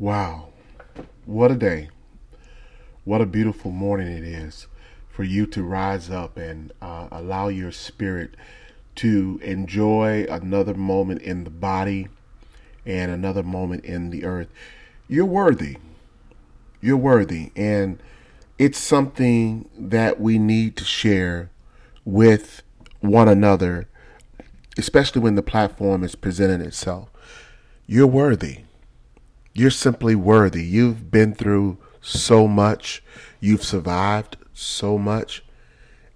Wow. What a day. What a beautiful morning it is for you to rise up and uh, allow your spirit to enjoy another moment in the body and another moment in the earth. You're worthy. You're worthy. And it's something that we need to share with one another, especially when the platform is presenting itself. You're worthy. You're simply worthy. You've been through so much. You've survived so much.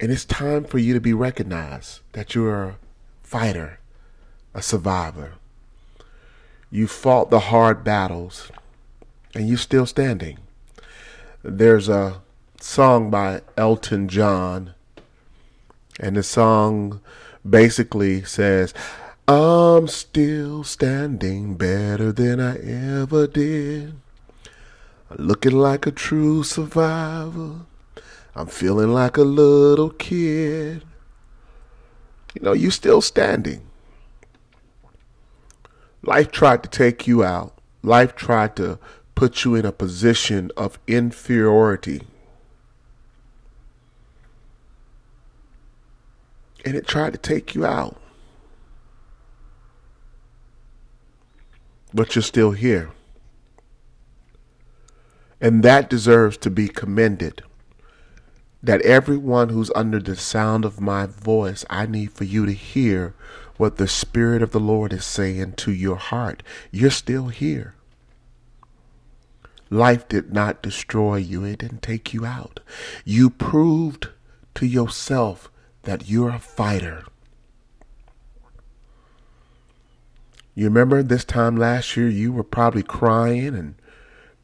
And it's time for you to be recognized that you're a fighter, a survivor. You fought the hard battles and you're still standing. There's a song by Elton John, and the song basically says, I'm still standing better than I ever did. Looking like a true survivor. I'm feeling like a little kid. You know, you still standing. Life tried to take you out. Life tried to put you in a position of inferiority. And it tried to take you out. But you're still here. And that deserves to be commended. That everyone who's under the sound of my voice, I need for you to hear what the Spirit of the Lord is saying to your heart. You're still here. Life did not destroy you, it didn't take you out. You proved to yourself that you're a fighter. You remember this time last year, you were probably crying and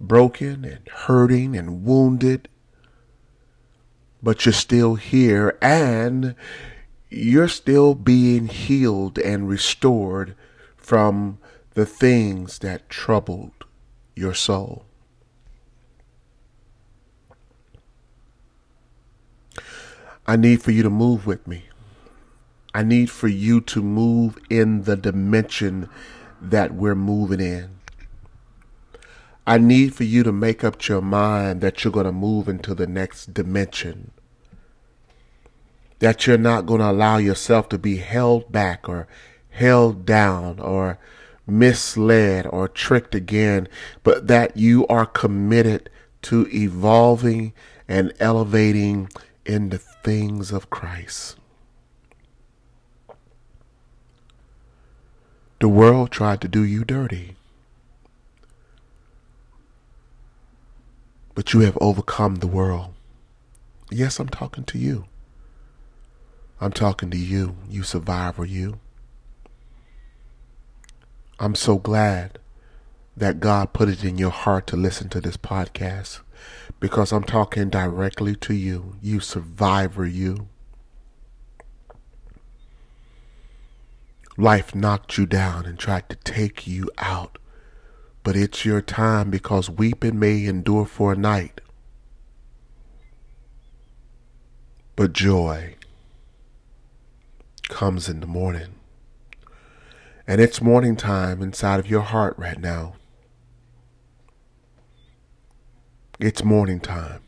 broken and hurting and wounded, but you're still here and you're still being healed and restored from the things that troubled your soul. I need for you to move with me. I need for you to move in the dimension that we're moving in. I need for you to make up your mind that you're going to move into the next dimension. That you're not going to allow yourself to be held back or held down or misled or tricked again, but that you are committed to evolving and elevating in the things of Christ. The world tried to do you dirty. But you have overcome the world. Yes, I'm talking to you. I'm talking to you, you survivor, you. I'm so glad that God put it in your heart to listen to this podcast because I'm talking directly to you, you survivor, you. Life knocked you down and tried to take you out, but it's your time because weeping may endure for a night, but joy comes in the morning. And it's morning time inside of your heart right now. It's morning time.